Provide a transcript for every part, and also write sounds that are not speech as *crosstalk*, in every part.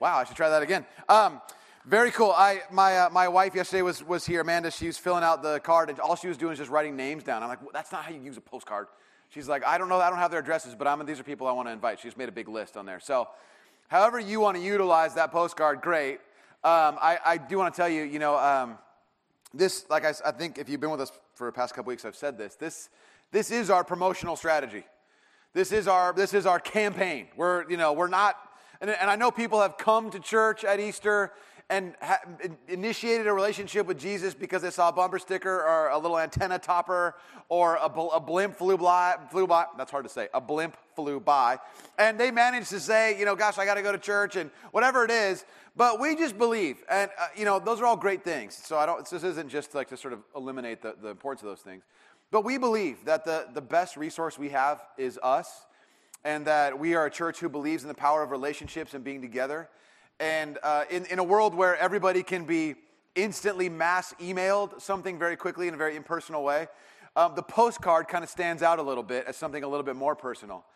Wow, I should try that again. Um, very cool. I my uh, my wife yesterday was was here. Amanda, she was filling out the card, and all she was doing is just writing names down. I'm like, well, that's not how you use a postcard. She's like, I don't know, I don't have their addresses, but I'm these are people I want to invite. She just made a big list on there. So, however you want to utilize that postcard, great. Um, I, I do want to tell you, you know, um, this like I, I think if you've been with us for the past couple weeks, I've said this. This this is our promotional strategy. This is our this is our campaign. We're you know we're not and, and I know people have come to church at Easter and ha- initiated a relationship with Jesus because they saw a bumper sticker or a little antenna topper or a, bl- a blimp flew by, flew by. That's hard to say. A blimp flew by. And they managed to say, you know, gosh, I got to go to church and whatever it is. But we just believe. And, uh, you know, those are all great things. So I don't, this isn't just like to sort of eliminate the, the importance of those things. But we believe that the, the best resource we have is us and that we are a church who believes in the power of relationships and being together. And uh, in, in a world where everybody can be instantly mass emailed something very quickly in a very impersonal way, um, the postcard kind of stands out a little bit as something a little bit more personal.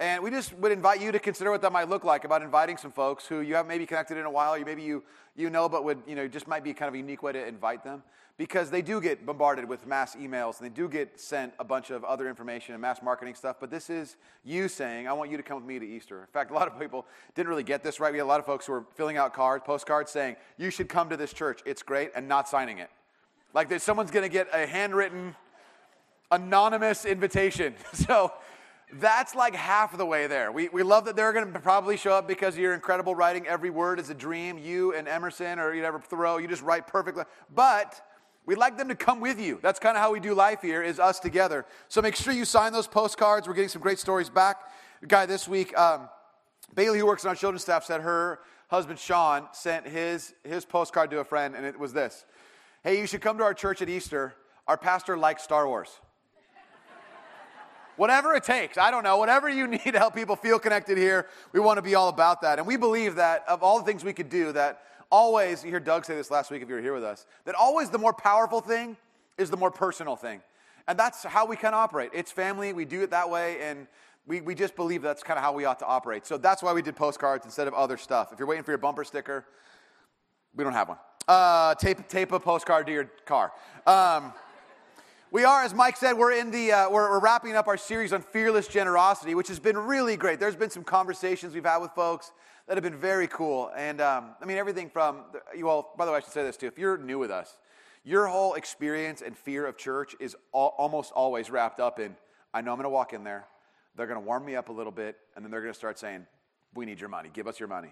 And we just would invite you to consider what that might look like about inviting some folks who you haven't maybe connected in a while, or maybe you, you know, but would, you know, just might be kind of a unique way to invite them because they do get bombarded with mass emails and they do get sent a bunch of other information and mass marketing stuff. But this is you saying, I want you to come with me to Easter. In fact, a lot of people didn't really get this right. We had a lot of folks who were filling out cards, postcards saying, you should come to this church. It's great, and not signing it. Like that someone's going to get a handwritten, anonymous invitation. *laughs* So that's like half of the way there. We, we love that they're going to probably show up because of your incredible writing. Every word is a dream. You and Emerson or you never Thoreau, you just write perfectly. But We'd like them to come with you. That's kind of how we do life here, is us together. So make sure you sign those postcards. We're getting some great stories back. A guy this week, um, Bailey, who works on our children's staff, said her husband Sean sent his, his postcard to a friend, and it was this Hey, you should come to our church at Easter. Our pastor likes Star Wars. whatever it takes, I don't know, whatever you *laughs* need to help people feel connected here, we want to be all about that. And we believe that of all the things we could do, that always, you hear Doug say this last week if you were here with us, that always the more powerful thing is the more personal thing. And that's how we of operate. It's family, we do it that way, and we, we just believe that's kind of how we ought to operate. So that's why we did postcards instead of other stuff. If you're waiting for your bumper sticker, we don't have one. Uh, tape, tape a postcard to your car. Um, we are, as Mike said, we're in the uh, we're, we're, wrapping up our series on fearless generosity, which has been really great. There's been some conversations we've had with folks that have been very cool, and um, I mean everything from you all. By the way, I should say this too. If you're new with us, your whole experience and fear of church is all, almost always wrapped up in I know I'm going to walk in there, they're going to warm me up a little bit, and then they're going to start saying, "We need your money. Give us your money."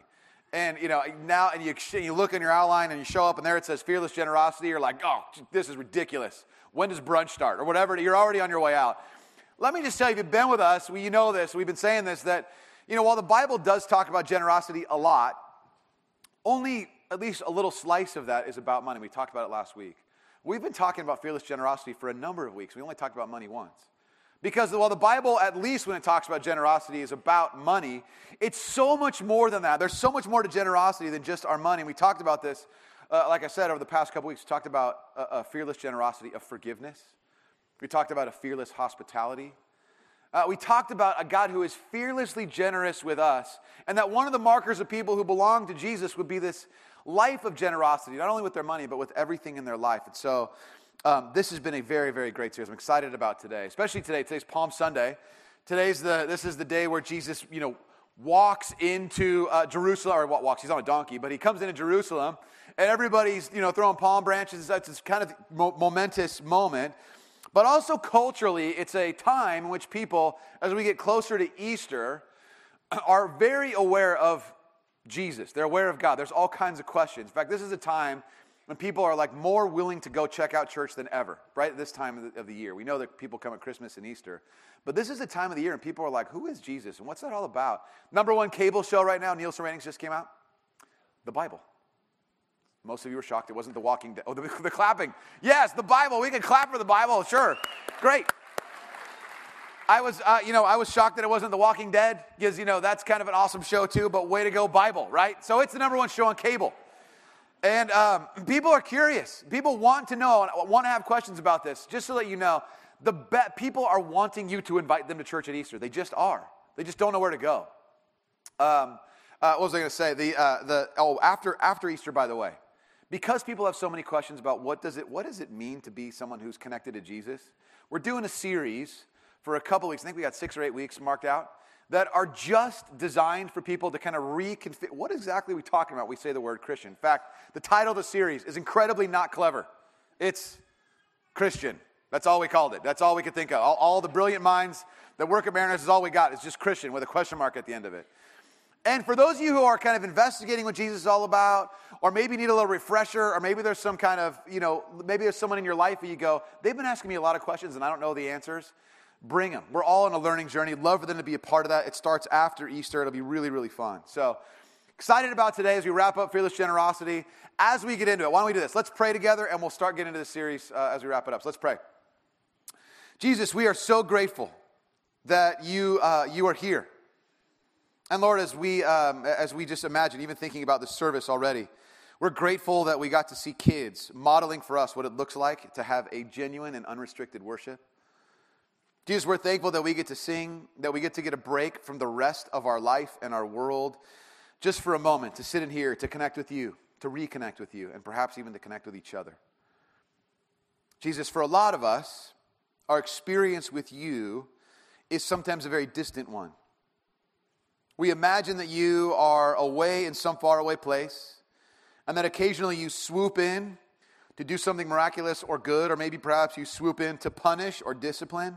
And you know now, and you you look in your outline and you show up, and there it says fearless generosity. You're like, "Oh, this is ridiculous." When does brunch start? Or whatever. You're already on your way out. Let me just tell you, if you've been with us, well, you know this. We've been saying this that, you know, while the Bible does talk about generosity a lot, only at least a little slice of that is about money. We talked about it last week. We've been talking about fearless generosity for a number of weeks. We only talked about money once. Because while the Bible, at least when it talks about generosity, is about money, it's so much more than that. There's so much more to generosity than just our money. And We talked about this uh, like I said, over the past couple weeks, we talked about a, a, fearless generosity of forgiveness. We talked about a fearless hospitality. Uh, we talked about a God who is fearlessly generous with us, and that one of the markers of people who belong to Jesus would be this life of generosity, not only with their money, but with everything in their life. And so, um, this has been a very, very great series. I'm excited about today, especially today. Today's Palm Sunday. Today's the this is the day where Jesus, you know, walks into uh, Jerusalem, or what walks? He's on a donkey, but he comes into Jerusalem and everybody's you know throwing palm branches. That's this kind of mo- momentous moment. But also culturally, it's a time in which people, as we get closer to Easter, *clears throat* are very aware of Jesus. They're aware of God. There's all kinds of questions. In fact, this is a time when people are like more willing to go check out church than ever, right at this time of the, of the year. We know that people come at Christmas and Easter, but this is the time of the year and people are like, who is Jesus and what's that all about? Number one cable show right now, Nielsen ratings just came out the Bible. Most of you were shocked it wasn't the walking dead. Oh, the, *laughs* the clapping. Yes, the Bible. We can clap for the Bible. Sure. Great. I was, uh, you know, I was shocked that it wasn't The Walking Dead because, you know, that's kind of an awesome show too, but way to go, Bible, right? So it's the number one show on cable. And um, people are curious. People want to know want to have questions about this. Just to let you know, the be- people are wanting you to invite them to church at Easter. They just are. They just don't know where to go. Um, Uh, what was I going to say? The, uh, the, oh, after, after Easter, by the way, because people have so many questions about what does, it, what does it mean to be someone who's connected to Jesus, we're doing a series for a couple weeks. I think we got six or eight weeks marked out that are just designed for people to kind of reconfigure. What exactly are we talking about? We say the word Christian. In fact, the title of the series is incredibly not clever. It's Christian. That's all we called it. That's all we could think of. All, all the brilliant minds that work at Mariners is all we got. It's just Christian with a question mark at the end of it. And for those of you who are kind of investigating what Jesus is all about, or maybe need a little refresher, or maybe there's some kind of, you know, maybe there's someone in your life where you go, they've been asking me a lot of questions and I don't know the answers. Bring them. We're all on a learning journey. Love for them to be a part of that. It starts after Easter. It'll be really, really fun. So, excited about today as we wrap up Fearless Generosity. As we get into it, why don't we do this? Let's pray together and we'll start getting into the series uh, as we wrap it up. So, let's pray. Jesus, we are so grateful that you, uh, you are here. And Lord, as we, um, as we just imagine, even thinking about the service already, we're grateful that we got to see kids modeling for us what it looks like to have a genuine and unrestricted worship. Jesus, we're thankful that we get to sing, that we get to get a break from the rest of our life and our world just for a moment to sit in here, to connect with you, to reconnect with you, and perhaps even to connect with each other. Jesus, for a lot of us, our experience with you is sometimes a very distant one. We imagine that you are away in some faraway place, and that occasionally you swoop in to do something miraculous or good, or maybe perhaps you swoop in to punish or discipline.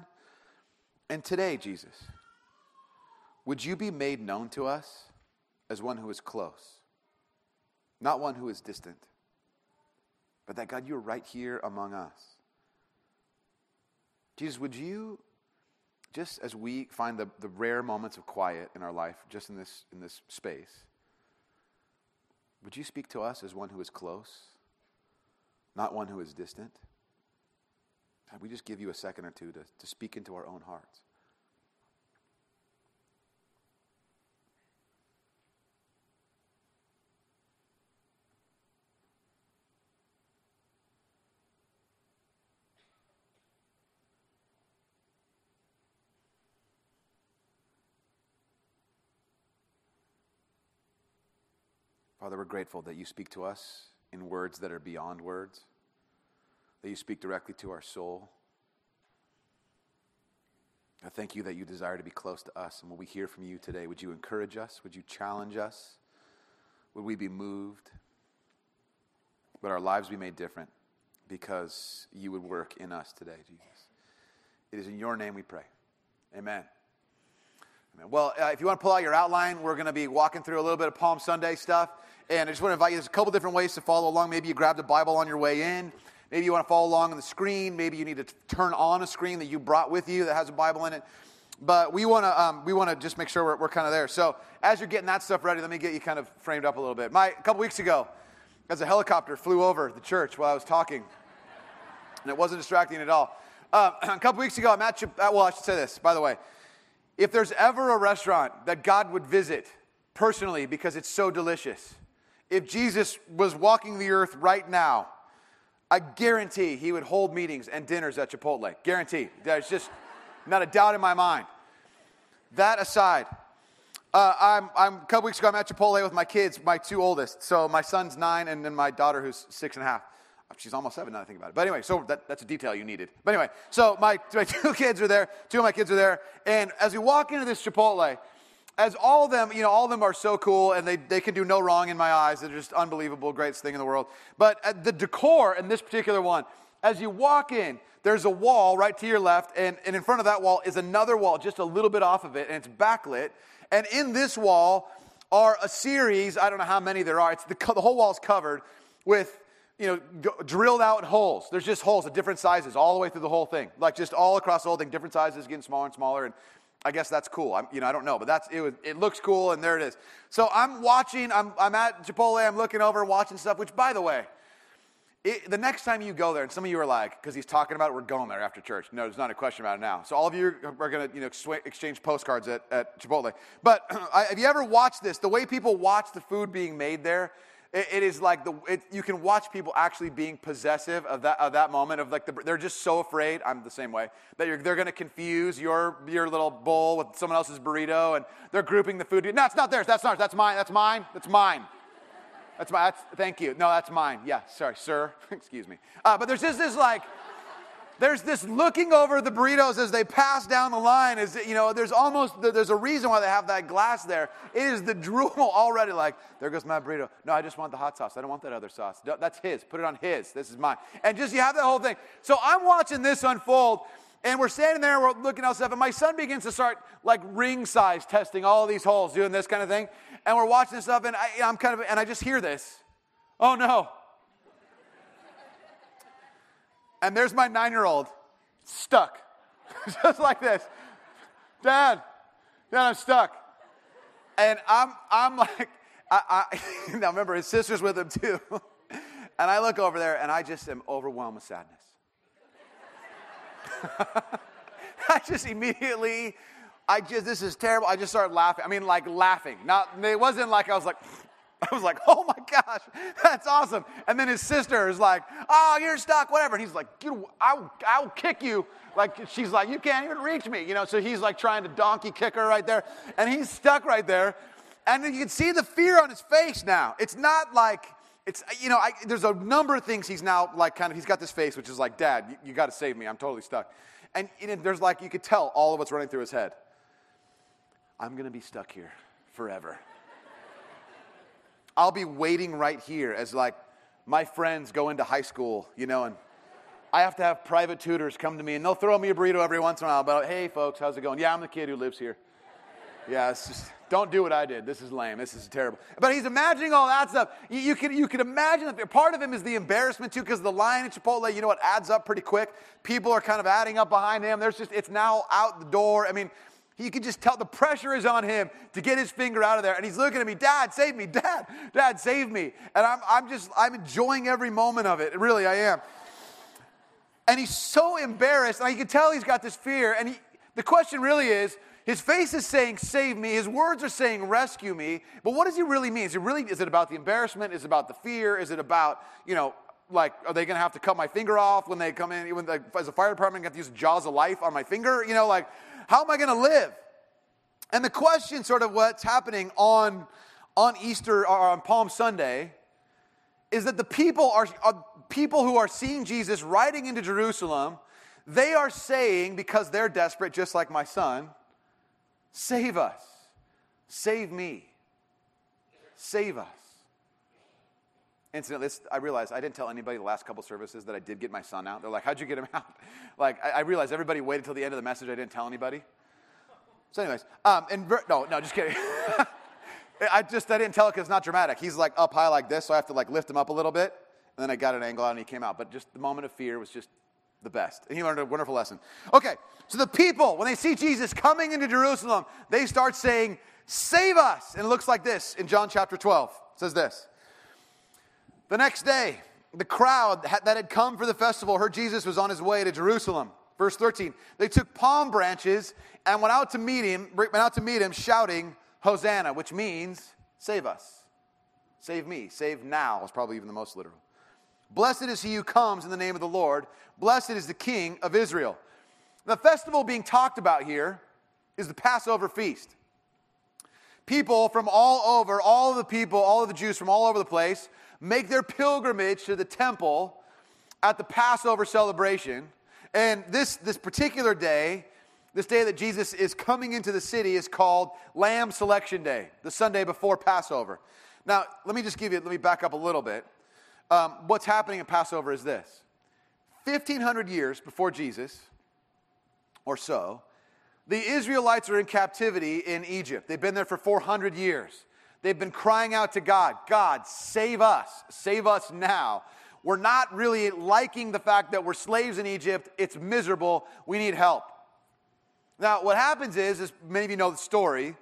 And today, Jesus, would you be made known to us as one who is close, not one who is distant, but that God, you're right here among us. Jesus, would you, just as we find the, the rare moments of quiet in our life, just in this, in this space, would you speak to us as one who is close, not one who is distant? God, we just give you a second or two to, to speak into our own hearts. Father, we're grateful that you speak to us in words that are beyond words that you speak directly to our soul. I thank you that you desire to be close to us. And when we hear from you today, would you encourage us? Would you challenge us? Would we be moved? Would our lives be made different because you would work in us today, Jesus? It is in your name we pray. Amen. Amen. Well, uh, if you want to pull out your outline, we're going to be walking through a little bit of Palm Sunday stuff. And I just want to invite you, there's a couple different ways to follow along. Maybe you grabbed a Bible on your way in. Maybe you want to follow along on the screen. Maybe you need to turn on a screen that you brought with you that has a Bible in it. But we want to um, we want to just make sure we're, we're kind of there. So as you're getting that stuff ready, let me get you kind of framed up a little bit. My a couple weeks ago, as a helicopter flew over the church while I was talking, and it wasn't distracting at all. Uh, *clears throat* a couple weeks ago, I'm at well, I should say this by the way. If there's ever a restaurant that God would visit personally because it's so delicious, if Jesus was walking the earth right now I guarantee he would hold meetings and dinners at Chipotle. Guarantee. There's just not a doubt in my mind. That aside, uh, I'm, I'm, a couple weeks ago, I'm at Chipotle with my kids, my two oldest. So my son's nine, and then my daughter, who's six and a half. She's almost seven now I think about it. But anyway, so that, that's a detail you needed. But anyway, so my, my *laughs* two kids are there, two of my kids are there. And as we walk into this Chipotle, as all of them, you know, all of them are so cool and they, they can do no wrong in my eyes. They're just unbelievable, greatest thing in the world. But the decor in this particular one, as you walk in, there's a wall right to your left, and, and in front of that wall is another wall just a little bit off of it, and it's backlit. And in this wall are a series, I don't know how many there are, it's the, the whole wall is covered with you know, drilled out holes. There's just holes of different sizes all the way through the whole thing, like just all across the whole thing, different sizes, getting smaller and smaller. And I guess that's cool. I'm, you know, I don't know, but that's it. Was, it looks cool, and there it is. So I'm watching. I'm, I'm at Chipotle. I'm looking over, and watching stuff. Which, by the way, it, the next time you go there, and some of you are like, because he's talking about it, we're going there after church. No, there's not a question about it now. So all of you are going to, you know, exchange postcards at, at Chipotle. But *clears throat* have you ever watched this? The way people watch the food being made there, it, it is like the it, you can watch people actually being possessive of that of that moment of like the, they're just so afraid. I'm the same way that they're going to confuse your your little bowl with someone else's burrito, and they're grouping the food. No, it's not theirs. That's not. That's mine. That's mine. That's mine. That's my. That's, thank you. No, that's mine. Yeah, sorry, sir. *laughs* Excuse me. Uh, but there's just this like there's this looking over the burritos as they pass down the line is you know there's almost there's a reason why they have that glass there. It is the drool *laughs* already like there goes my burrito. No i just want the hot sauce. I don't want that other sauce. That's his. Put it on his. This is mine. And just you have that whole thing. So i'm watching this unfold and we're standing there we're looking at stuff and my son begins to start like ring size testing all these holes doing this kind of thing. And we're watching this stuff and I, i'm kind of and i just hear this. Oh no and there's my nine year old stuck, *laughs* just like this. Dad, Dad, I'm stuck. And I'm, I'm like, I, I, *laughs* now remember, his sister's with him too. *laughs* and I look over there and I just am overwhelmed with sadness. I just immediately, I just, this is terrible. I just started laughing. I mean, like laughing. Not, it wasn't like I was like, *laughs* I was like, oh my gosh, that's awesome. And then his sister is like, oh, you're stuck, whatever. And he's like, I'll, I'll kick you. Like, she's like, you can't even reach me. You know, so he's like trying to donkey kick her right there. And he's stuck right there. And you can see the fear on his face now. It's not like, it's, you know, I, there's a number of things he's now like kind of, he's got this face, which is like, Dad, you, you got to save me. I'm totally stuck. And you know, there's like, you could tell all of what's running through his head. I'm going to be stuck here forever. I'll be waiting right here as like my friends go into high school, you know, and I have to have private tutors come to me and they'll throw me a burrito every once in a while about, hey folks, how's it going? Yeah, I'm the kid who lives here. Yeah, it's just, don't do what I did. This is lame. This is terrible. But he's imagining all that stuff. You, you can, you can imagine that part of him is the embarrassment too, because the line at Chipotle, you know, it adds up pretty quick. People are kind of adding up behind him. There's just, it's now out the door. I mean, you can just tell the pressure is on him to get his finger out of there. And he's looking at me, Dad, save me, Dad, Dad, save me. And I'm, I'm just, I'm enjoying every moment of it. Really, I am. And he's so embarrassed. And you can tell he's got this fear. And he, the question really is, his face is saying, save me. His words are saying, rescue me. But what does he really mean? Is it really, is it about the embarrassment? Is it about the fear? Is it about, you know, like, are they going to have to cut my finger off when they come in? When the, as a fire department, have to use jaws of life on my finger? You know, like, how am I going to live? And the question, sort of what's happening on, on Easter or on Palm Sunday, is that the people are, are people who are seeing Jesus riding into Jerusalem. They are saying, because they're desperate, just like my son, save us, save me, save us. Incidentally, I realized I didn't tell anybody the last couple services that I did get my son out. They're like, how'd you get him out? *laughs* Like, I, I realized everybody waited till the end of the message. I didn't tell anybody. So, anyways, um, and ver- no, no, just kidding. *laughs* I just, I didn't tell it because it's not dramatic. He's like up high like this, so I have to like lift him up a little bit. And then I got an angle out and he came out. But just the moment of fear was just the best. And he learned a wonderful lesson. Okay, so the people, when they see Jesus coming into Jerusalem, they start saying, Save us. And it looks like this in John chapter 12. It says this. The next day, the crowd that had come for the festival heard Jesus was on his way to Jerusalem. Verse 13, they took palm branches and went out to meet him, went out to meet him shouting, Hosanna, which means save us. Save me. Save now is probably even the most literal. Blessed is he who comes in the name of the Lord. Blessed is the King of Israel. The festival being talked about here is the Passover feast. People from all over, all of the people, all of the Jews from all over the place make their pilgrimage to the temple at the Passover celebration. And this, this particular day, this day that Jesus is coming into the city, is called Lamb Selection Day, the Sunday before Passover. Now, let me just give you, let me back up a little bit. Um, what's happening at Passover is this 1500 years before Jesus, or so, the Israelites are in captivity in Egypt. They've been there for 400 years. They've been crying out to God, God, save us, save us now. We're not really liking the fact that we're slaves in Egypt. It's miserable. We need help. Now, what happens is, as many of you know the story,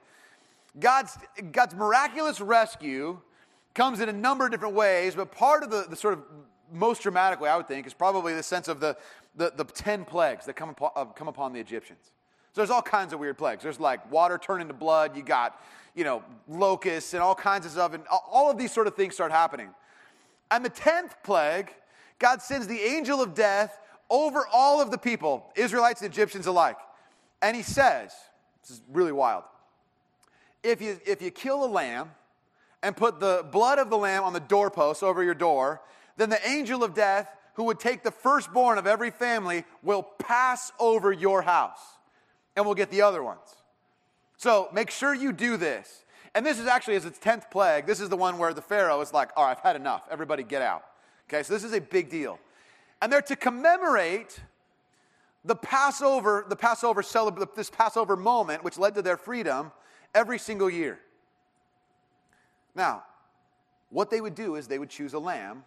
God's, God's miraculous rescue comes in a number of different ways, but part of the, the sort of most dramatic way, I would think, is probably the sense of the, the, the 10 plagues that come upon, uh, come upon the Egyptians. So there's all kinds of weird plagues. There's like water turning to blood. You got, you know, locusts and all kinds of stuff, and all of these sort of things start happening. And the 10th plague, God sends the angel of death over all of the people, Israelites and Egyptians alike. And he says, this is really wild. If you, if you kill a lamb and put the blood of the lamb on the doorpost over your door, then the angel of death, who would take the firstborn of every family, will pass over your house and will get the other ones. So make sure you do this. And this is actually, as its 10th plague, this is the one where the Pharaoh is like, all right, I've had enough. Everybody get out. Okay, so this is a big deal. And they're to commemorate the Passover, the Passover this Passover moment, which led to their freedom, every single year. Now, what they would do is they would choose a lamb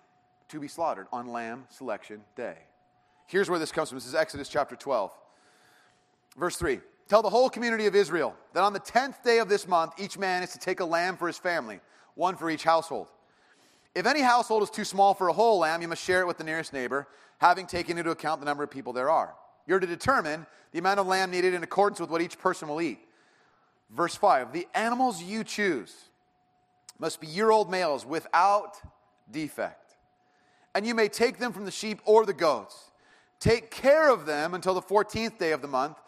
to be slaughtered on Lamb Selection Day. Here's where this comes from. This is Exodus chapter 12, verse 3. Tell the whole community of Israel that on the 10th day of this month, each man is to take a lamb for his family, one for each household. If any household is too small for a whole lamb, you must share it with the nearest neighbor, having taken into account the number of people there are. You're to determine the amount of lamb needed in accordance with what each person will eat. Verse 5 The animals you choose must be year old males without defect. And you may take them from the sheep or the goats. Take care of them until the 14th day of the month,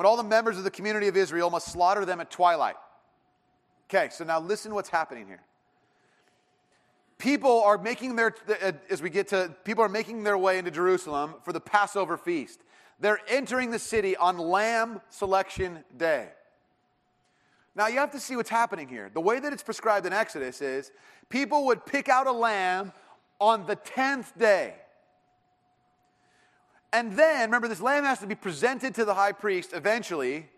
when all the members of the community of Israel must slaughter them at twilight. Okay, so now listen what's happening here. People are making their, uh, as we get to, people are making their way into Jerusalem for the Passover feast. They're entering the city on Lamb Selection Day. Now, you have to see what's happening here. The way that it's prescribed in Exodus is people would pick out a lamb on the 10th day. And then, remember, this lamb has to be presented to the high priest eventually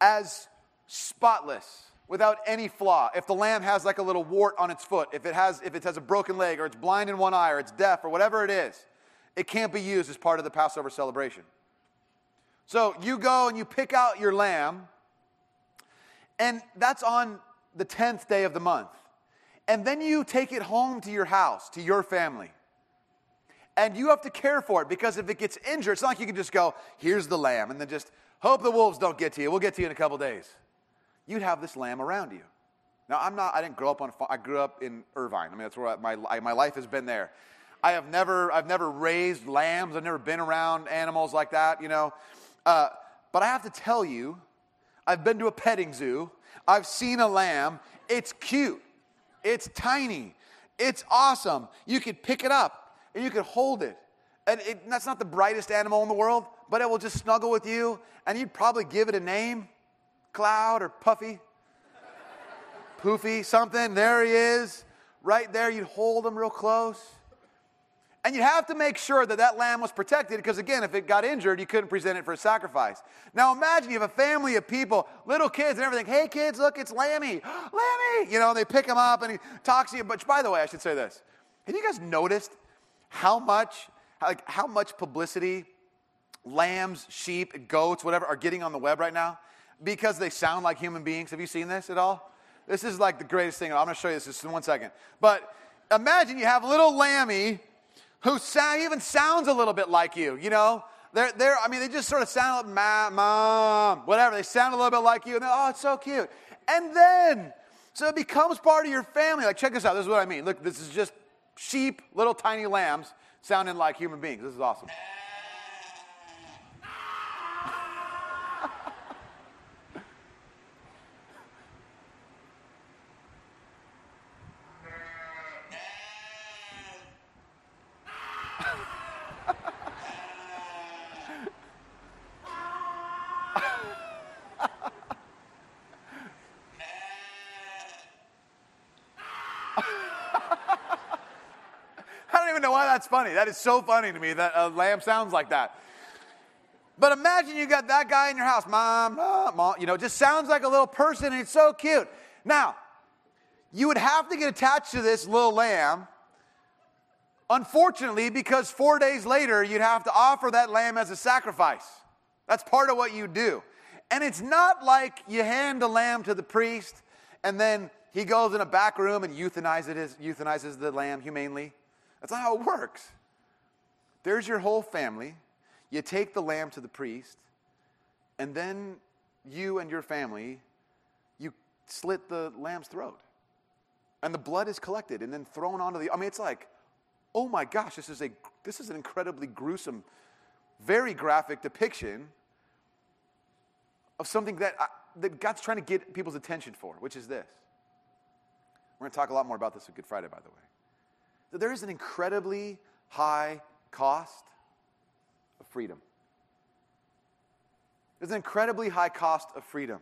as spotless, without any flaw. If the lamb has like a little wart on its foot, if it has, if it has a broken leg, or it's blind in one eye, or it's deaf, or whatever it is, it can't be used as part of the Passover celebration. So you go and you pick out your lamb and that's on the 10th day of the month. And then you take it home to your house, to your family. And you have to care for it because if it gets injured, it's not like you can just go, here's the lamb, and then just hope the wolves don't get to you. We'll get to you in a couple days. You'd have this lamb around you. Now, I'm not, I didn't grow up on, I grew up in Irvine. I mean, that's where my, my life has been there. I have never, I've never raised lambs. I've never been around animals like that, you know. Uh, but I have to tell you, I've been to a petting zoo. I've seen a lamb. It's cute. It's tiny. It's awesome. You could pick it up and you could hold it. And it, that's not the brightest animal in the world, but it will just snuggle with you. And you'd probably give it a name Cloud or Puffy, Poofy, something. There he is. Right there. You'd hold him real close. And you'd have to make sure that that lamb was protected because, again, if it got injured, you couldn't present it for a sacrifice. Now, imagine you have a family of people, little kids and everything. Hey, kids, look, it's Lammy. *gasps* Lammy! You know, they pick him up and he talks to you. But by the way, I should say this. Have you guys noticed how much, like, how much publicity lambs, sheep, goats, whatever, are getting on the web right now? Because they sound like human beings. Have you seen this at all? This is like the greatest thing. I'm going to show you this just in one second. But imagine you have little Lammy who sound, even sounds a little bit like you, you know? They're, they're, I mean, they just sort of sound like mom, whatever. They sound a little bit like you. And oh, it's so cute. And then, so it becomes part of your family. Like, check this out. This is what I mean. Look, this is just sheep, little tiny lambs sounding like human beings. This is awesome. that's funny. That is so funny to me that a lamb sounds like that. But imagine you got that guy in your house, mom, mom, mom, you know, just sounds like a little person and it's so cute. Now, you would have to get attached to this little lamb, unfortunately, because four days later you'd have to offer that lamb as a sacrifice. That's part of what you do. And it's not like you hand the lamb to the priest and then he goes in a back room and euthanizes, euthanizes the lamb humanely. That's not how it works. There's your whole family. You take the lamb to the priest, and then you and your family, you slit the lamb's throat. And the blood is collected and then thrown onto the. I mean, it's like, oh my gosh, this is, a, this is an incredibly gruesome, very graphic depiction of something that, I, that God's trying to get people's attention for, which is this. We're going to talk a lot more about this at Good Friday, by the way. That there is an incredibly high cost of freedom. There's an incredibly high cost of freedom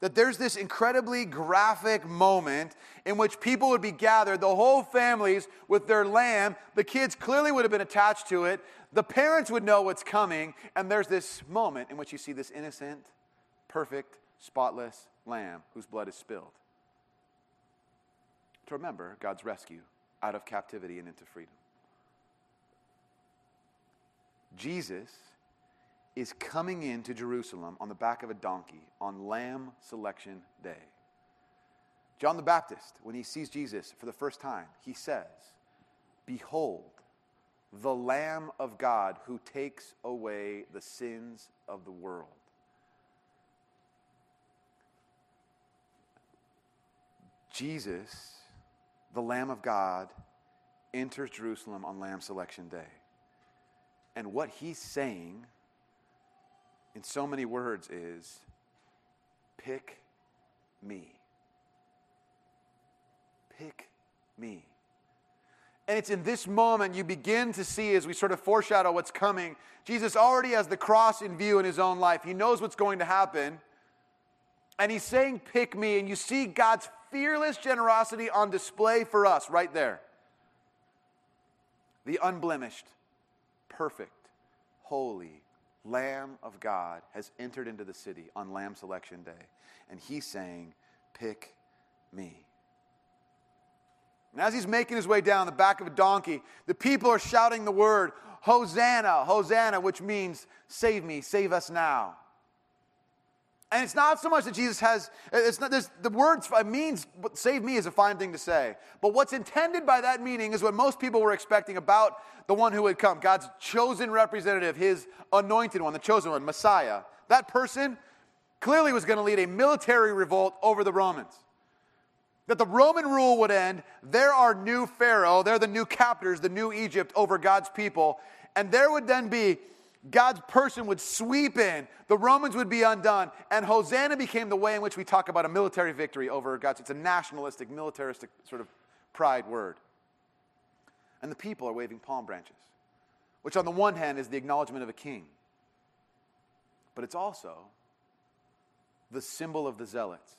that there's this incredibly graphic moment in which people would be gathered, the whole families with their lamb. The kids clearly would have been attached to it. The parents would know what's coming. And there's this moment in which you see this innocent, perfect, spotless lamb whose blood is spilled. To remember God's rescue out of captivity and into freedom. Jesus is coming into Jerusalem on the back of a donkey on Lamb Selection Day. John the Baptist, when he sees Jesus for the first time, he says, Behold, the Lamb of God who takes away the sins of the world. Jesus, the Lamb of God, enters Jerusalem on Lamb Selection Day. And what he's saying in so many words is pick me. Pick me. And it's in this moment you begin to see, as we sort of foreshadow what's coming, Jesus already has the cross in view in his own life. He knows what's going to happen. And he's saying, Pick me. And you see God's fearless generosity on display for us right there. The unblemished, perfect, holy, Lamb of God has entered into the city on Lamb Selection Day. And he's saying, Pick me. And as he's making his way down the back of a donkey, the people are shouting the word, Hosanna, Hosanna, which means, Save me, save us now. And it's not so much that Jesus has, it's not, the word means, save me is a fine thing to say. But what's intended by that meaning is what most people were expecting about the one who would come God's chosen representative, his anointed one, the chosen one, Messiah. That person clearly was going to lead a military revolt over the Romans. That the Roman rule would end, there are new Pharaoh, they're the new captors, the new Egypt over God's people, and there would then be God's person would sweep in, the Romans would be undone, and Hosanna became the way in which we talk about a military victory over God's. It's a nationalistic, militaristic sort of pride word. And the people are waving palm branches, which on the one hand is the acknowledgement of a king, but it's also the symbol of the zealots.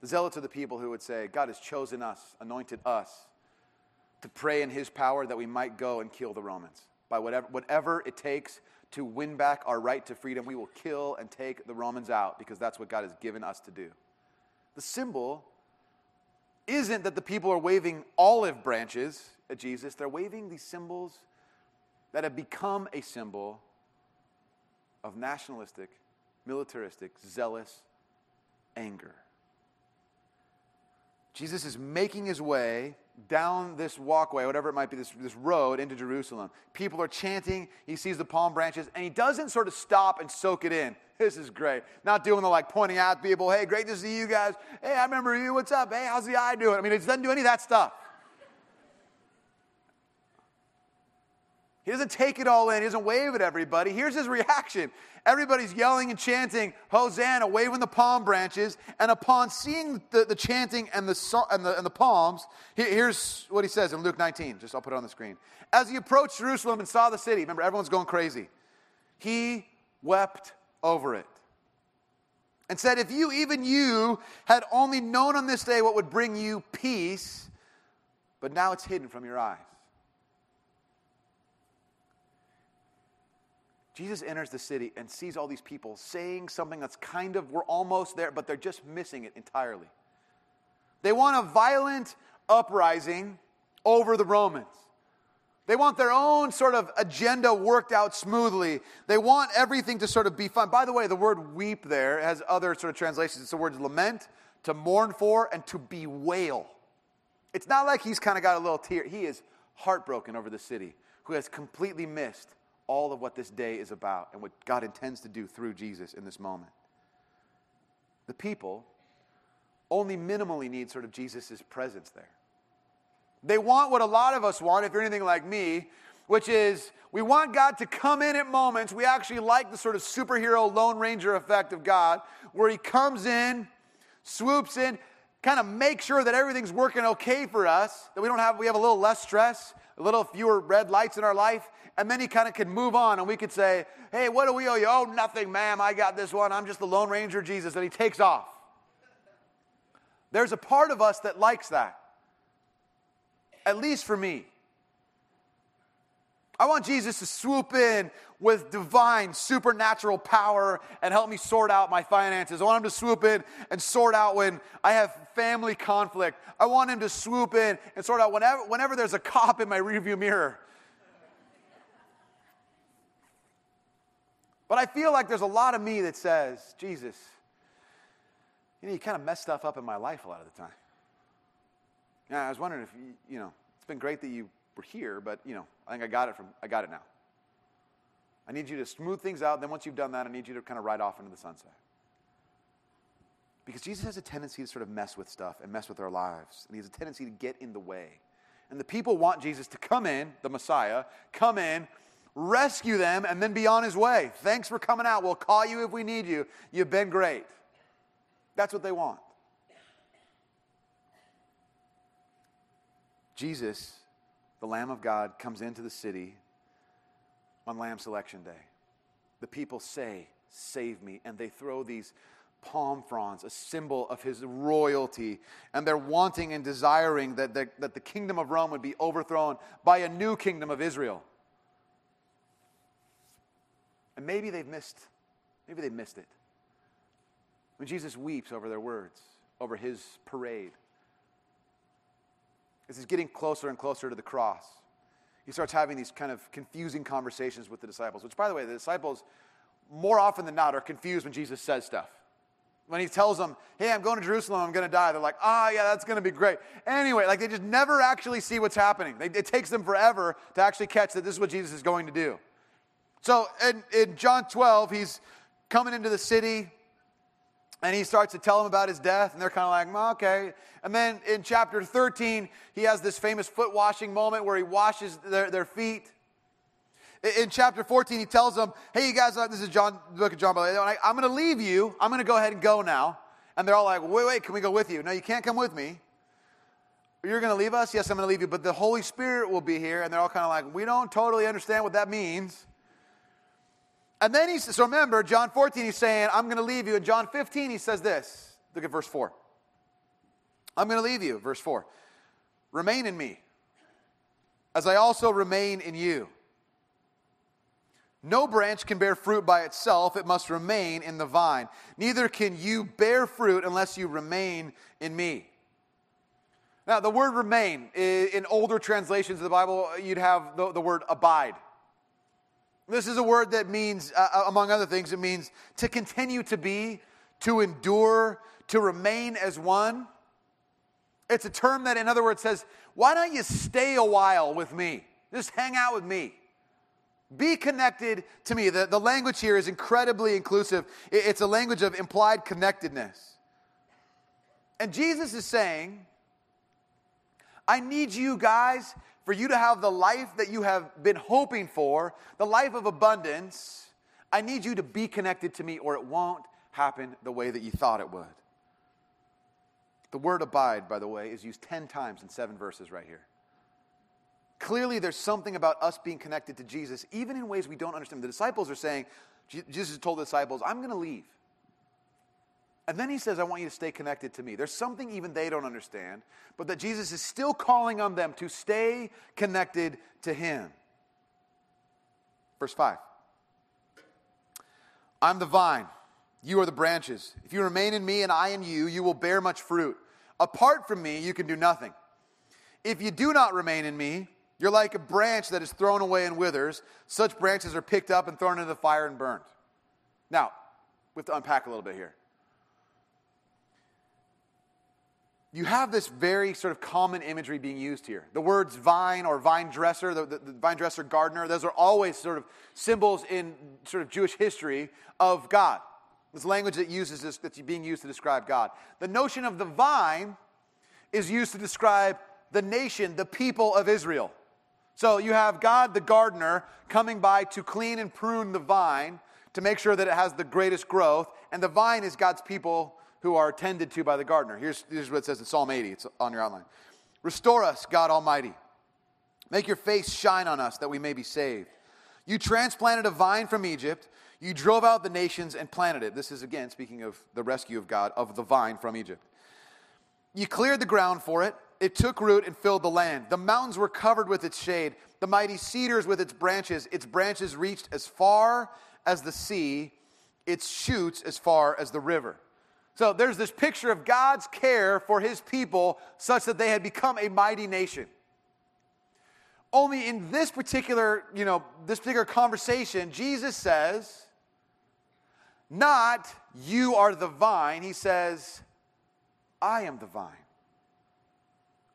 The zealots are the people who would say, God has chosen us, anointed us to pray in his power that we might go and kill the Romans by whatever, whatever it takes to win back our right to freedom. We will kill and take the Romans out because that's what God has given us to do. The symbol isn't that the people are waving olive branches at Jesus, they're waving these symbols that have become a symbol of nationalistic, militaristic, zealous anger. Jesus is making his way down this walkway, whatever it might be, this, this road into Jerusalem. People are chanting. He sees the palm branches, and he doesn't sort of stop and soak it in. *laughs* This is great. Not doing the like pointing at people, hey, great to see you guys. Hey, I remember you. What's up? Hey, how's the eye doing? I mean, he doesn't do any of that stuff. He doesn't take it all in. He doesn't wave at everybody. Here's his reaction. Everybody's yelling and chanting, Hosanna, waving the palm branches. And upon seeing the, the chanting and the, and, the, and the palms, here's what he says in Luke 19. Just I'll put it on the screen. As he approached Jerusalem and saw the city, remember, everyone's going crazy. He wept over it and said, If you, even you, had only known on this day what would bring you peace, but now it's hidden from your eyes. Jesus enters the city and sees all these people saying something that's kind of, we're almost there, but they're just missing it entirely. They want a violent uprising over the Romans. They want their own sort of agenda worked out smoothly. They want everything to sort of be fun. By the way, the word weep there has other sort of translations. It's the word lament, to mourn for, and to bewail. It's not like he's kind of got a little tear. He is heartbroken over the city who has completely missed all of what this day is about and what God intends to do through Jesus in this moment. The people only minimally need sort of Jesus' presence there. They want what a lot of us want, if you're anything like me, which is we want God to come in at moments. We actually like the sort of superhero Lone Ranger effect of God, where He comes in, swoops in, kind of make sure that everything's working okay for us, that we don't have, we have a little less stress, a little fewer red lights in our life, and then He kind of can move on and we could say, hey, what do we owe you? Oh, nothing, ma'am. I got this one. I'm just the Lone Ranger Jesus. And He takes off. There's a part of us that likes that, at least for me. I want Jesus to swoop in with divine, supernatural power and help me sort out my finances. I want him to swoop in and sort out when I have family conflict. I want him to swoop in and sort out whenever, whenever there's a cop in my rearview mirror. But I feel like there's a lot of me that says, Jesus, you know, you kind of mess stuff up in my life a lot of the time. Yeah, I was wondering if you, you know, it's been great that you were here, but you know, I think I got it from I got it now. I need you to smooth things out. Then once you've done that, I need you to kind of ride off into the sunset. Because Jesus has a tendency to sort of mess with stuff and mess with our lives. And he has a tendency to get in the way. And the people want Jesus to come in, the Messiah, come in, rescue them, and then be on his way. Thanks for coming out. We'll call you if we need you. You've been great. That's what they want. Jesus, the Lamb of God, comes into the city on Lamb Selection Day. The people say, Save me. And they throw these palm fronds, a symbol of his royalty. And they're wanting and desiring that the, that the kingdom of Rome would be overthrown by a new kingdom of Israel. And maybe they've missed, maybe they missed it. When Jesus weeps over their words, over his parade, as he's getting closer and closer to the cross, he starts having these kind of confusing conversations with the disciples, which, by the way, the disciples, more often than not, are confused when Jesus says stuff. When he tells them, hey, I'm going to Jerusalem, I'm going to die, they're like, ah, oh, yeah, that's going to be great. Anyway, like they just never actually see what's happening. They, it takes them forever to actually catch that this is what Jesus is going to do. So in, in John 12, he's coming into the city and he starts to tell them about his death, and they're kind of like, well, okay. And then in chapter 13, he has this famous foot washing moment where he washes their, their feet. In chapter 14, he tells them, hey, you guys, uh, this is John, the book of John, I'm going to leave you. I'm going to go ahead and go now. And they're all like, wait, wait, can we go with you? No, you can't come with me. You're going to leave us? Yes, I'm going to leave you, but the Holy Spirit will be here. And they're all kind of like, we don't totally understand what that means. And then he says, so remember, John 14, he's saying, I'm going to leave you. In John 15, he says this. Look at verse 4. I'm going to leave you, verse 4. Remain in me, as I also remain in you. No branch can bear fruit by itself, it must remain in the vine. Neither can you bear fruit unless you remain in me. Now, the word remain, in older translations of the Bible, you'd have the, the word abide. This is a word that means, uh, uh, among other things, it means to continue to be, to endure, to remain as one. It's a term that, in other words, says, why don't you stay a while with me? Just hang out with me. Be connected to me. The, the language here is incredibly inclusive, it's a language of implied connectedness. And Jesus is saying, I need you guys for you to have the life that you have been hoping for, the life of abundance, I need you to be connected to me or it won't happen the way that you thought it would. The word abide, by the way, is used 10 times in seven verses right here. Clearly, there's something about us being connected to Jesus, even in ways we don't understand. The disciples are saying, Jesus told the disciples, I'm going to leave. And then he says, I want you to stay connected to me. There's something even they don't understand, but that Jesus is still calling on them to stay connected to him. Verse 5 I'm the vine, you are the branches. If you remain in me and I in you, you will bear much fruit. Apart from me, you can do nothing. If you do not remain in me, you're like a branch that is thrown away and withers. Such branches are picked up and thrown into the fire and burned. Now, we have to unpack a little bit here. You have this very sort of common imagery being used here. The words vine or vine dresser, the, the, the, vine dresser gardener, those are always sort of symbols in sort of Jewish history of God. This language that uses this, that's being used to describe God. The notion of the vine is used to describe the nation, the people of Israel. So you have God, the gardener, coming by to clean and prune the vine to make sure that it has the greatest growth. And the vine is God's people who are tended to by the gardener. Here's, here's what it says in Psalm 80. It's on your outline. Restore us, God Almighty. Make your face shine on us that we may be saved. You transplanted a vine from Egypt. You drove out the nations and planted it. This is, again, speaking of the rescue of God, of the vine from Egypt. You cleared the ground for it. It took root and filled the land. The mountains were covered with its shade, the mighty cedars with its branches. Its branches reached as far as the sea, its shoots as far as the river. So there's this picture of God's care for his people such that they had become a mighty nation. Only in this particular, you know, this particular conversation, Jesus says, not you are the vine. He says, I am the vine.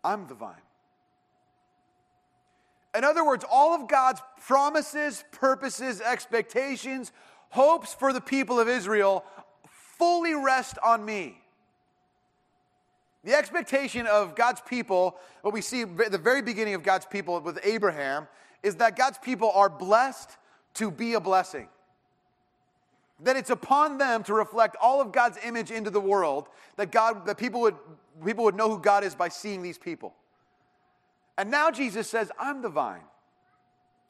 I'm the vine. In other words, all of God's promises, purposes, expectations, hopes for the people of Israel fully rest on me. The expectation of God's people, what we see at the very beginning of God's people with Abraham, is that God's people are blessed to be a blessing. That it's upon them to reflect all of God's image into the world, that God, that people would, people would know who God is by seeing these people. And now Jesus says, I'm the vine.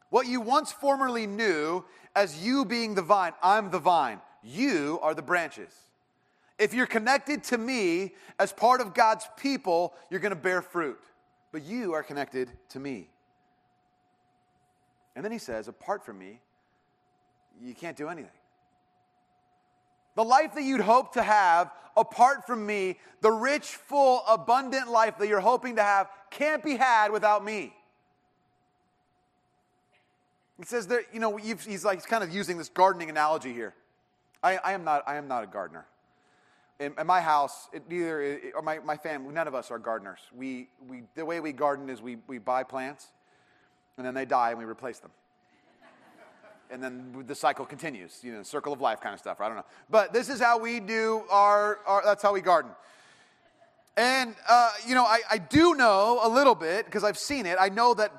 What you once formerly knew as you being the vine, I'm the vine. You are the branches. If you're connected to me as part of God's people, you're going to bear fruit. But you are connected to me. And then he says, apart from me, you can't do anything. The life that you'd hope to have apart from me, the rich, full, abundant life that you're hoping to have, can't be had without me. He says that, you know, he's like, he's kind of using this gardening analogy here. I, I, am, not, I am not a gardener. In, in my house, it, neither, it, or my, my family, none of us are gardeners. We, we, the way we garden is we, we buy plants, and then they die, and we replace them and then the cycle continues, you know, circle of life kind of stuff. I don't know. But this is how we do our, our that's how we garden. And, uh, you know, I, I do know a little bit because I've seen it. I know that,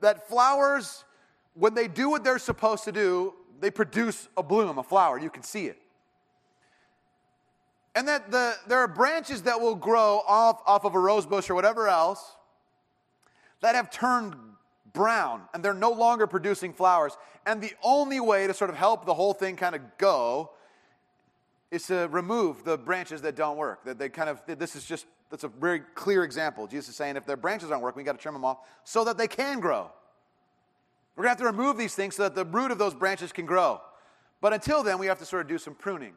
that flowers, when they do what they're supposed to do, they produce a bloom, a flower. You can see it. And that the, there are branches that will grow off, off of a rose bush or whatever else that have turned brown and they're no longer producing flowers. And the only way to sort of help the whole thing kind of go is to remove the branches that don't work. That they kind of, this is just, that's a very clear example. Jesus is saying if their branches aren't working, we got to trim them off so that they can grow. We're going to have to remove these things so that the root of those branches can grow. But until then, we have to sort of do some pruning.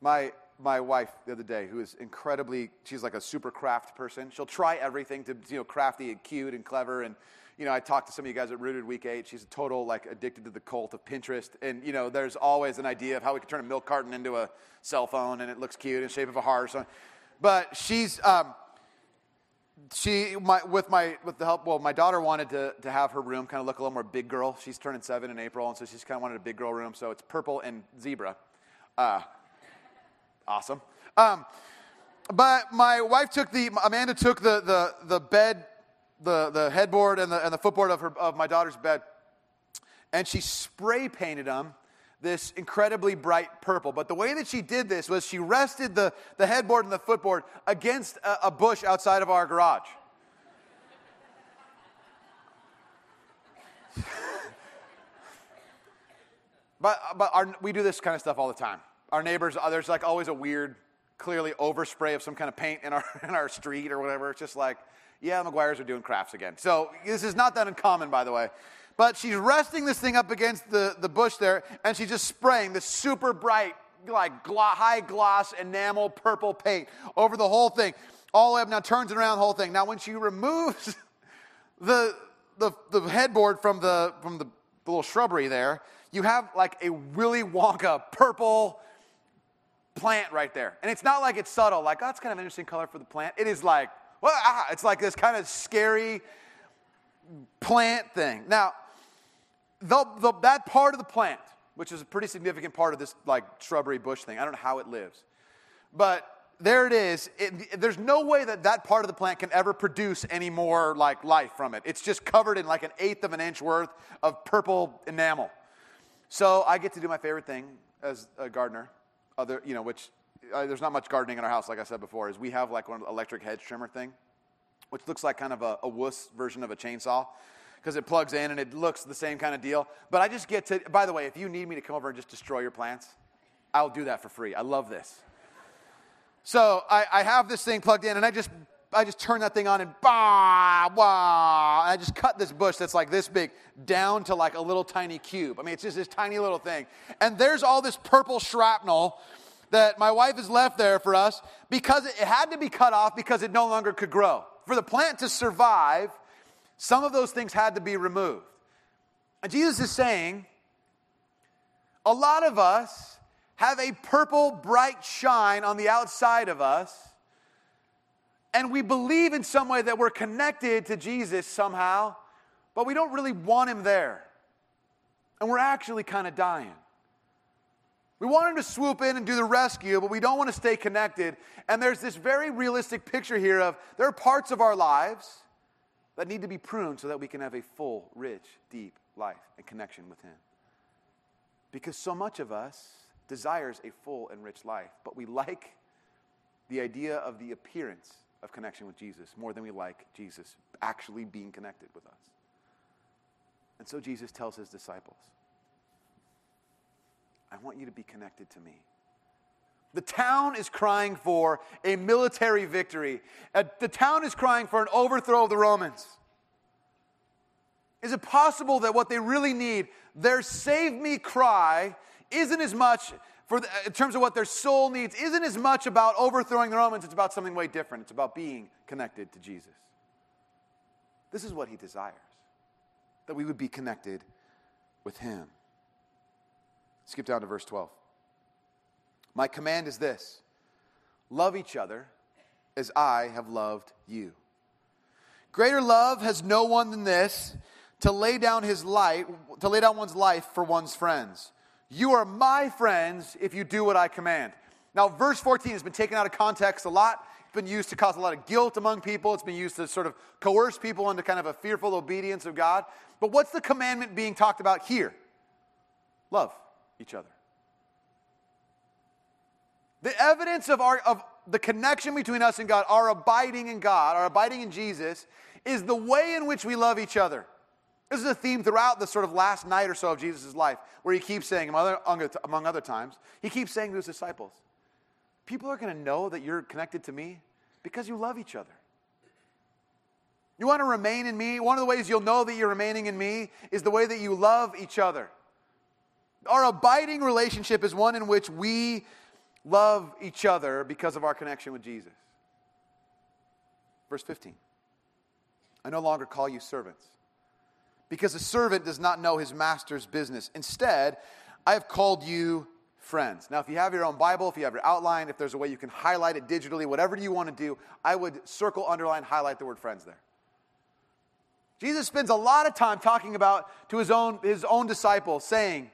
My my wife the other day, who is incredibly, she's like a super craft person. She'll try everything to, you know, crafty and cute and clever. And, you know, I talked to some of you guys at Rooted Week 8. She's a total, like, addicted to the cult of Pinterest. And, you know, there's always an idea of how we could turn a milk carton into a cell phone and it looks cute in the shape of a heart or something. But she's, um, she, my, with my, with the help, well, my daughter wanted to, to have her room kind of look a little more big girl. She's turning seven in April, and so she's kind of wanted a big girl room. So it's purple and zebra. Uh, Awesome. Um, but my wife took the, Amanda took the, the, the bed, the, the headboard and the, and the footboard of, her, of my daughter's bed, and she spray painted them this incredibly bright purple. But the way that she did this was she rested the, the headboard and the footboard against a, a bush outside of our garage. *laughs* but but our, we do this kind of stuff all the time our neighbors, uh, there's like always a weird, clearly overspray of some kind of paint in our, *laughs* in our street or whatever. It's just like, yeah, McGuire's are doing crafts again. So this is not that uncommon, by the way. But she's resting this thing up against the, the bush there, and she's just spraying this super bright, like glo- high gloss enamel purple paint over the whole thing. All the way up now, turns it around the whole thing. Now, when she removes *laughs* the, the, the headboard from the, from the, the little shrubbery there, you have like a Willy Wonka purple plant right there. And it's not like it's subtle, like, oh, that's kind of an interesting color for the plant. It is like, well, ah, it's like this kind of scary plant thing. Now, the, the, that part of the plant which is a pretty significant part of this like shrubbery bush thing. I don't know how it lives. But there it is. It, there's no way that that part of the plant can ever produce any more like life from it. It's just covered in like an eighth of an inch worth of purple enamel. So I get to do my favorite thing as a gardener, other you know, which uh, there's not much gardening in our house, like I said before. Is we have like one electric hedge trimmer thing, which looks like kind of a, a wuss version of a chainsaw because it plugs in and it looks the same kind of deal. But I just get to. By the way, if you need me to come over and just destroy your plants, I'll do that for free. I love this. So I, I have this thing plugged in, and I just I just turn that thing on and bah, bah. I just cut this bush that's like this big down to like a little tiny cube. I mean, it's just this tiny little thing. And there's all this purple shrapnel that my wife has left there for us because it had to be cut off because it no longer could grow. For the plant to survive, some of those things had to be removed. And Jesus is saying, a lot of us have a purple, bright shine on the outside of us, and we believe in some way that we're connected to Jesus somehow, but we don't really want him there. And we're actually kind of dying. We want him to swoop in and do the rescue, but we don't want to stay connected. And there's this very realistic picture here of there are parts of our lives that need to be pruned so that we can have a full, rich, deep life and connection with him. Because so much of us desires a full and rich life, but we like the idea of the appearance of connection with Jesus more than we like Jesus actually being connected with us. And so Jesus tells his disciples, I want you to be connected to me. The town is crying for a military victory. Uh, the town is crying for an overthrow of the Romans. Is it possible that what they really need, their save me cry, isn't as much for the, in terms of what their soul needs isn't as much about overthrowing the Romans, it's about something way different. It's about being connected to Jesus. This is what he desires that we would be connected with him. Skip down to verse 12. My command is this love each other as I have loved you. Greater love has no one than this to lay down his life, to lay down one's life for one's friends. You are my friends if you do what I command. Now, verse 14 has been taken out of context a lot. It's been used to cause a lot of guilt among people. It's been used to sort of coerce people into kind of a fearful obedience of God. But what's the commandment being talked about here? Love each other. The evidence of, our, of the connection between us and God, our abiding in God, our abiding in Jesus, is the way in which we love each other. This is a theme throughout the sort of last night or so of Jesus' life, where he keeps saying, among other times, he keeps saying to his disciples, People are going to know that you're connected to me because you love each other. You want to remain in me? One of the ways you'll know that you're remaining in me is the way that you love each other. Our abiding relationship is one in which we love each other because of our connection with Jesus. Verse 15 I no longer call you servants because a servant does not know his master's business. Instead, I have called you friends. Now, if you have your own Bible, if you have your outline, if there's a way you can highlight it digitally, whatever you want to do, I would circle, underline, highlight the word friends there. Jesus spends a lot of time talking about to his own, his own disciples, saying,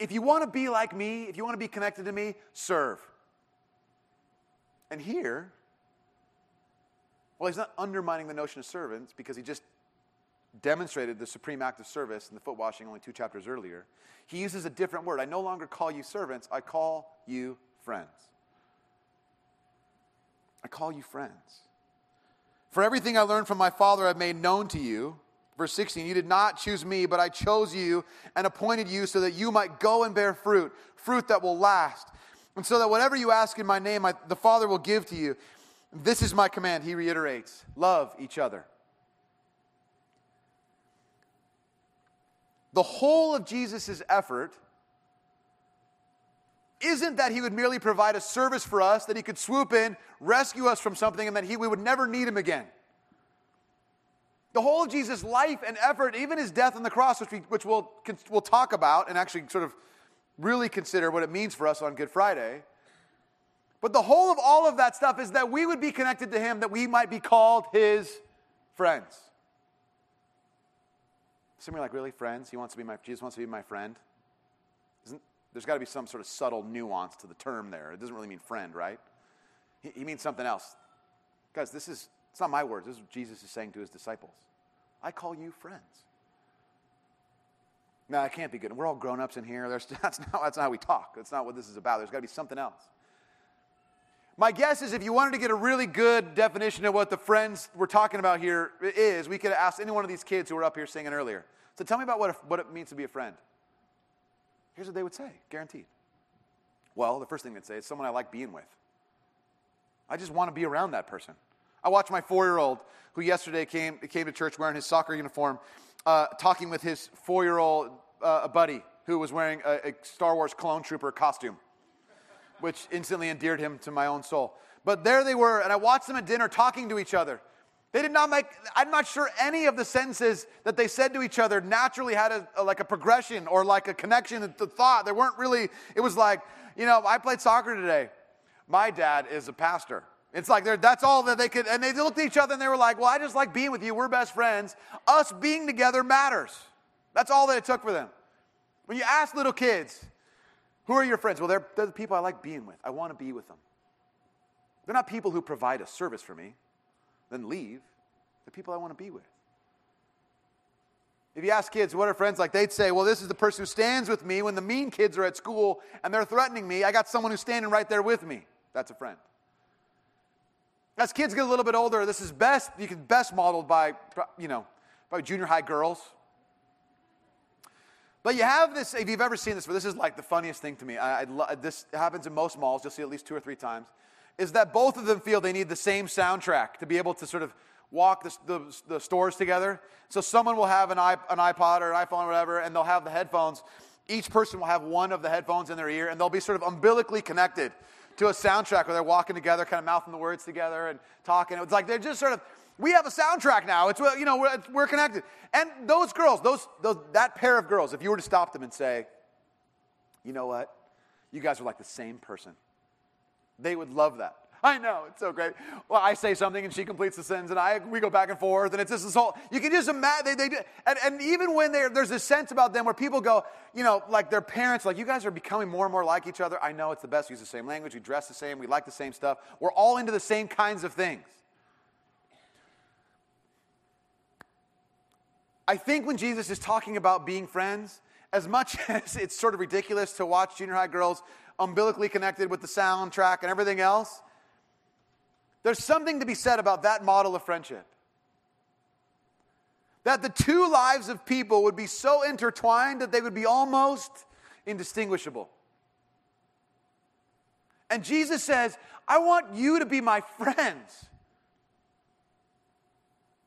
if you want to be like me, if you want to be connected to me, serve. And here, well, he's not undermining the notion of servants because he just demonstrated the supreme act of service in the foot washing only two chapters earlier, he uses a different word. I no longer call you servants, I call you friends. I call you friends. For everything I learned from my Father, I've made known to you. Verse 16, you did not choose me, but I chose you and appointed you so that you might go and bear fruit, fruit that will last. And so that whatever you ask in my name, I, the Father will give to you. This is my command, he reiterates love each other. The whole of Jesus' effort isn't that he would merely provide a service for us, that he could swoop in, rescue us from something, and that he, we would never need him again. The whole of Jesus' life and effort, even his death on the cross, which, we, which we'll, we'll talk about and actually sort of really consider what it means for us on Good Friday. But the whole of all of that stuff is that we would be connected to him, that we might be called his friends. Some are like, really, friends? He wants to be my, Jesus wants to be my friend? Isn't, there's got to be some sort of subtle nuance to the term there. It doesn't really mean friend, right? He, he means something else. Guys, this is, it's not my words. This is what Jesus is saying to his disciples. I call you friends. No, it can't be good. We're all grown ups in here. There's, *laughs* that's, not, that's not how we talk. That's not what this is about. There's got to be something else. My guess is if you wanted to get a really good definition of what the friends we're talking about here is, we could ask any one of these kids who were up here singing earlier. So tell me about what, what it means to be a friend. Here's what they would say, guaranteed. Well, the first thing they'd say is someone I like being with. I just want to be around that person. I watched my four year old, who yesterday came, came to church wearing his soccer uniform, uh, talking with his four year old uh, buddy who was wearing a, a Star Wars clone trooper costume, which instantly endeared him to my own soul. But there they were, and I watched them at dinner talking to each other. They did not make, I'm not sure any of the sentences that they said to each other naturally had a, a, like a progression or like a connection to the thought. They weren't really, it was like, you know, I played soccer today. My dad is a pastor. It's like that's all that they could, and they looked at each other and they were like, Well, I just like being with you. We're best friends. Us being together matters. That's all that it took for them. When you ask little kids, Who are your friends? Well, they're, they're the people I like being with. I want to be with them. They're not people who provide a service for me, then leave. They're people I want to be with. If you ask kids what are friends like, they'd say, Well, this is the person who stands with me when the mean kids are at school and they're threatening me. I got someone who's standing right there with me. That's a friend. As kids get a little bit older, this is best, you can best modeled by, you know, by junior high girls. But you have this, if you've ever seen this, but this is like the funniest thing to me. I, I, this happens in most malls, you'll see at least two or three times, is that both of them feel they need the same soundtrack to be able to sort of walk the, the, the stores together. So someone will have an, iP- an iPod or an iPhone or whatever, and they'll have the headphones. Each person will have one of the headphones in their ear, and they'll be sort of umbilically connected to a soundtrack where they're walking together, kind of mouthing the words together and talking. It's like they're just sort of, we have a soundtrack now. It's, you know, we're, we're connected. And those girls, those, those, that pair of girls, if you were to stop them and say, you know what? You guys are like the same person. They would love that. I know, it's so great. Well, I say something and she completes the sentence and I, we go back and forth and it's just this whole, you can just imagine, they, they, and, and even when there's this sense about them where people go, you know, like their parents, like you guys are becoming more and more like each other. I know it's the best, we use the same language, we dress the same, we like the same stuff. We're all into the same kinds of things. I think when Jesus is talking about being friends, as much *laughs* as it's sort of ridiculous to watch junior high girls umbilically connected with the soundtrack and everything else, there's something to be said about that model of friendship. That the two lives of people would be so intertwined that they would be almost indistinguishable. And Jesus says, I want you to be my friends.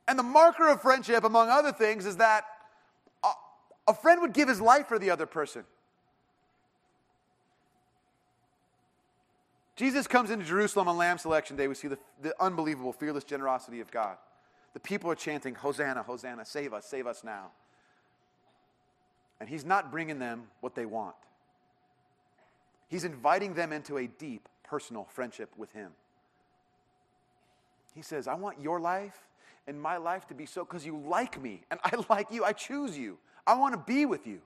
And the marker of friendship, among other things, is that a friend would give his life for the other person. Jesus comes into Jerusalem on Lamb Selection Day. We see the, the unbelievable, fearless generosity of God. The people are chanting, Hosanna, Hosanna, save us, save us now. And he's not bringing them what they want. He's inviting them into a deep personal friendship with him. He says, I want your life and my life to be so because you like me and I *laughs* like you. I choose you. I want to be with you.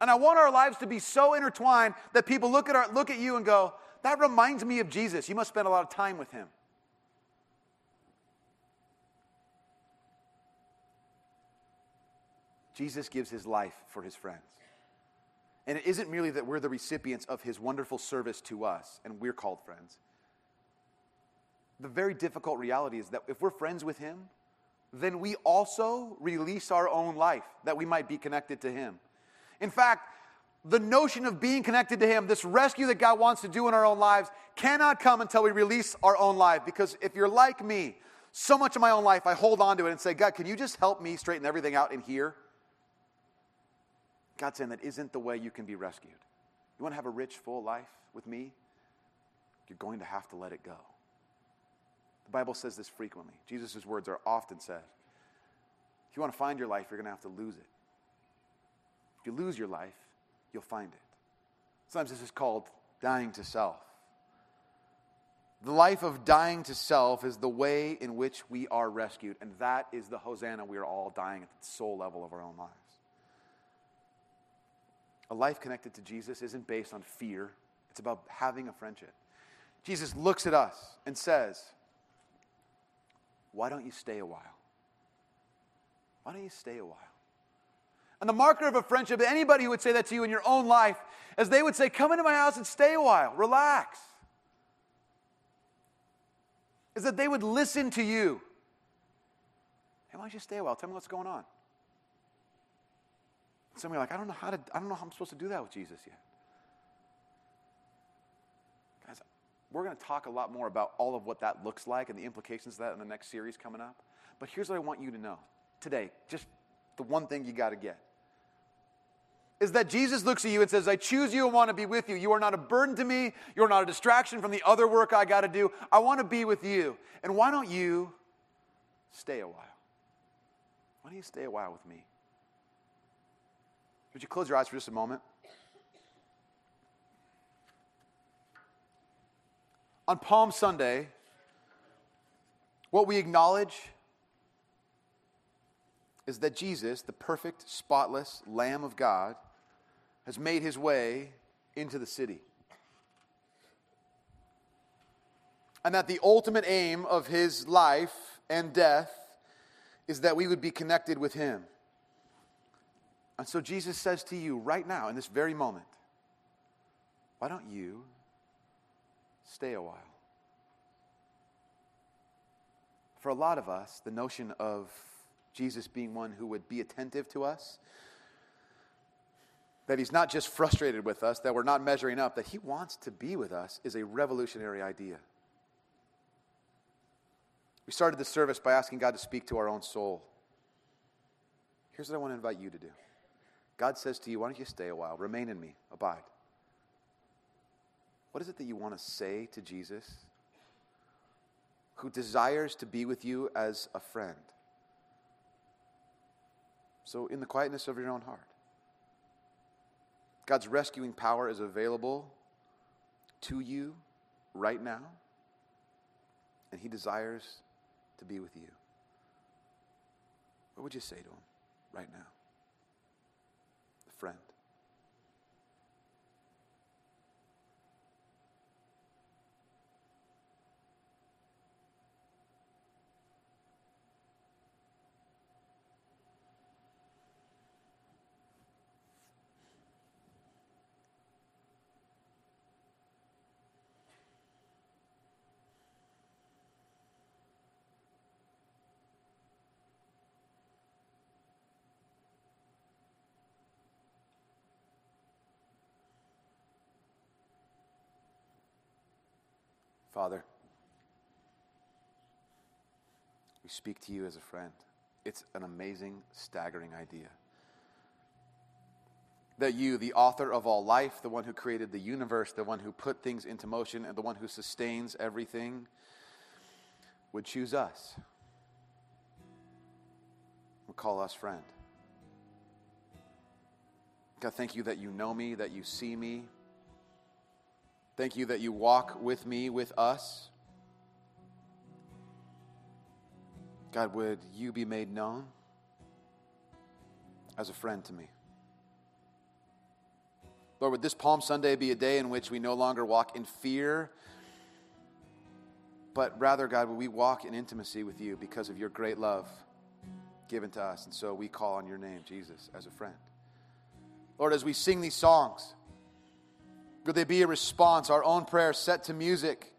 And I want our lives to be so intertwined that people look at, our, look at you and go, that reminds me of Jesus. You must spend a lot of time with him. Jesus gives his life for his friends. And it isn't merely that we're the recipients of his wonderful service to us and we're called friends. The very difficult reality is that if we're friends with him, then we also release our own life that we might be connected to him. In fact, the notion of being connected to Him, this rescue that God wants to do in our own lives, cannot come until we release our own life. Because if you're like me, so much of my own life, I hold on to it and say, God, can you just help me straighten everything out in here? God's saying that isn't the way you can be rescued. You want to have a rich, full life with me? You're going to have to let it go. The Bible says this frequently. Jesus' words are often said. If you want to find your life, you're going to have to lose it. If you lose your life, you'll find it. Sometimes this is called dying to self. The life of dying to self is the way in which we are rescued, and that is the Hosanna we are all dying at the soul level of our own lives. a life connected to Jesus isn't based on fear, it's about having a friendship. Jesus looks at us and says, Why don't you stay a while? Why don't you stay a while? And the marker of a friendship, anybody who would say that to you in your own life, as they would say, Come into my house and stay a while, relax, is that they would listen to you. Hey, why don't you stay a while? Tell me what's going on. Some of you are like, I don't know how to, I don't know how I'm supposed to do that with Jesus yet. Guys, we're going to talk a lot more about all of what that looks like and the implications of that in the next series coming up. But here's what I want you to know today, just the one thing you got to get is that Jesus looks at you and says, I choose you and want to be with you. You are not a burden to me. You're not a distraction from the other work I got to do. I want to be with you. And why don't you stay a while? Why don't you stay a while with me? Would you close your eyes for just a moment? On Palm Sunday, what we acknowledge is that Jesus, the perfect, spotless Lamb of God, has made his way into the city. And that the ultimate aim of his life and death is that we would be connected with him. And so Jesus says to you right now, in this very moment, why don't you stay a while? For a lot of us, the notion of Jesus being one who would be attentive to us, that he's not just frustrated with us, that we're not measuring up, that he wants to be with us is a revolutionary idea. We started the service by asking God to speak to our own soul. Here's what I want to invite you to do God says to you, Why don't you stay a while? Remain in me, abide. What is it that you want to say to Jesus, who desires to be with you as a friend? So, in the quietness of your own heart, God's rescuing power is available to you right now, and He desires to be with you. What would you say to Him right now? friend. Father, we speak to you as a friend. It's an amazing, staggering idea. That you, the author of all life, the one who created the universe, the one who put things into motion, and the one who sustains everything, would choose us, would call us friend. God, thank you that you know me, that you see me, Thank you that you walk with me, with us. God, would you be made known as a friend to me? Lord, would this Palm Sunday be a day in which we no longer walk in fear, but rather, God, would we walk in intimacy with you because of your great love given to us? And so we call on your name, Jesus, as a friend. Lord, as we sing these songs, would they be a response, our own prayer set to music?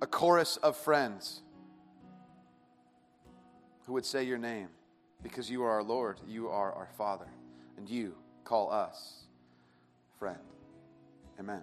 A chorus of friends who would say your name because you are our Lord, you are our Father, and you call us friend. Amen.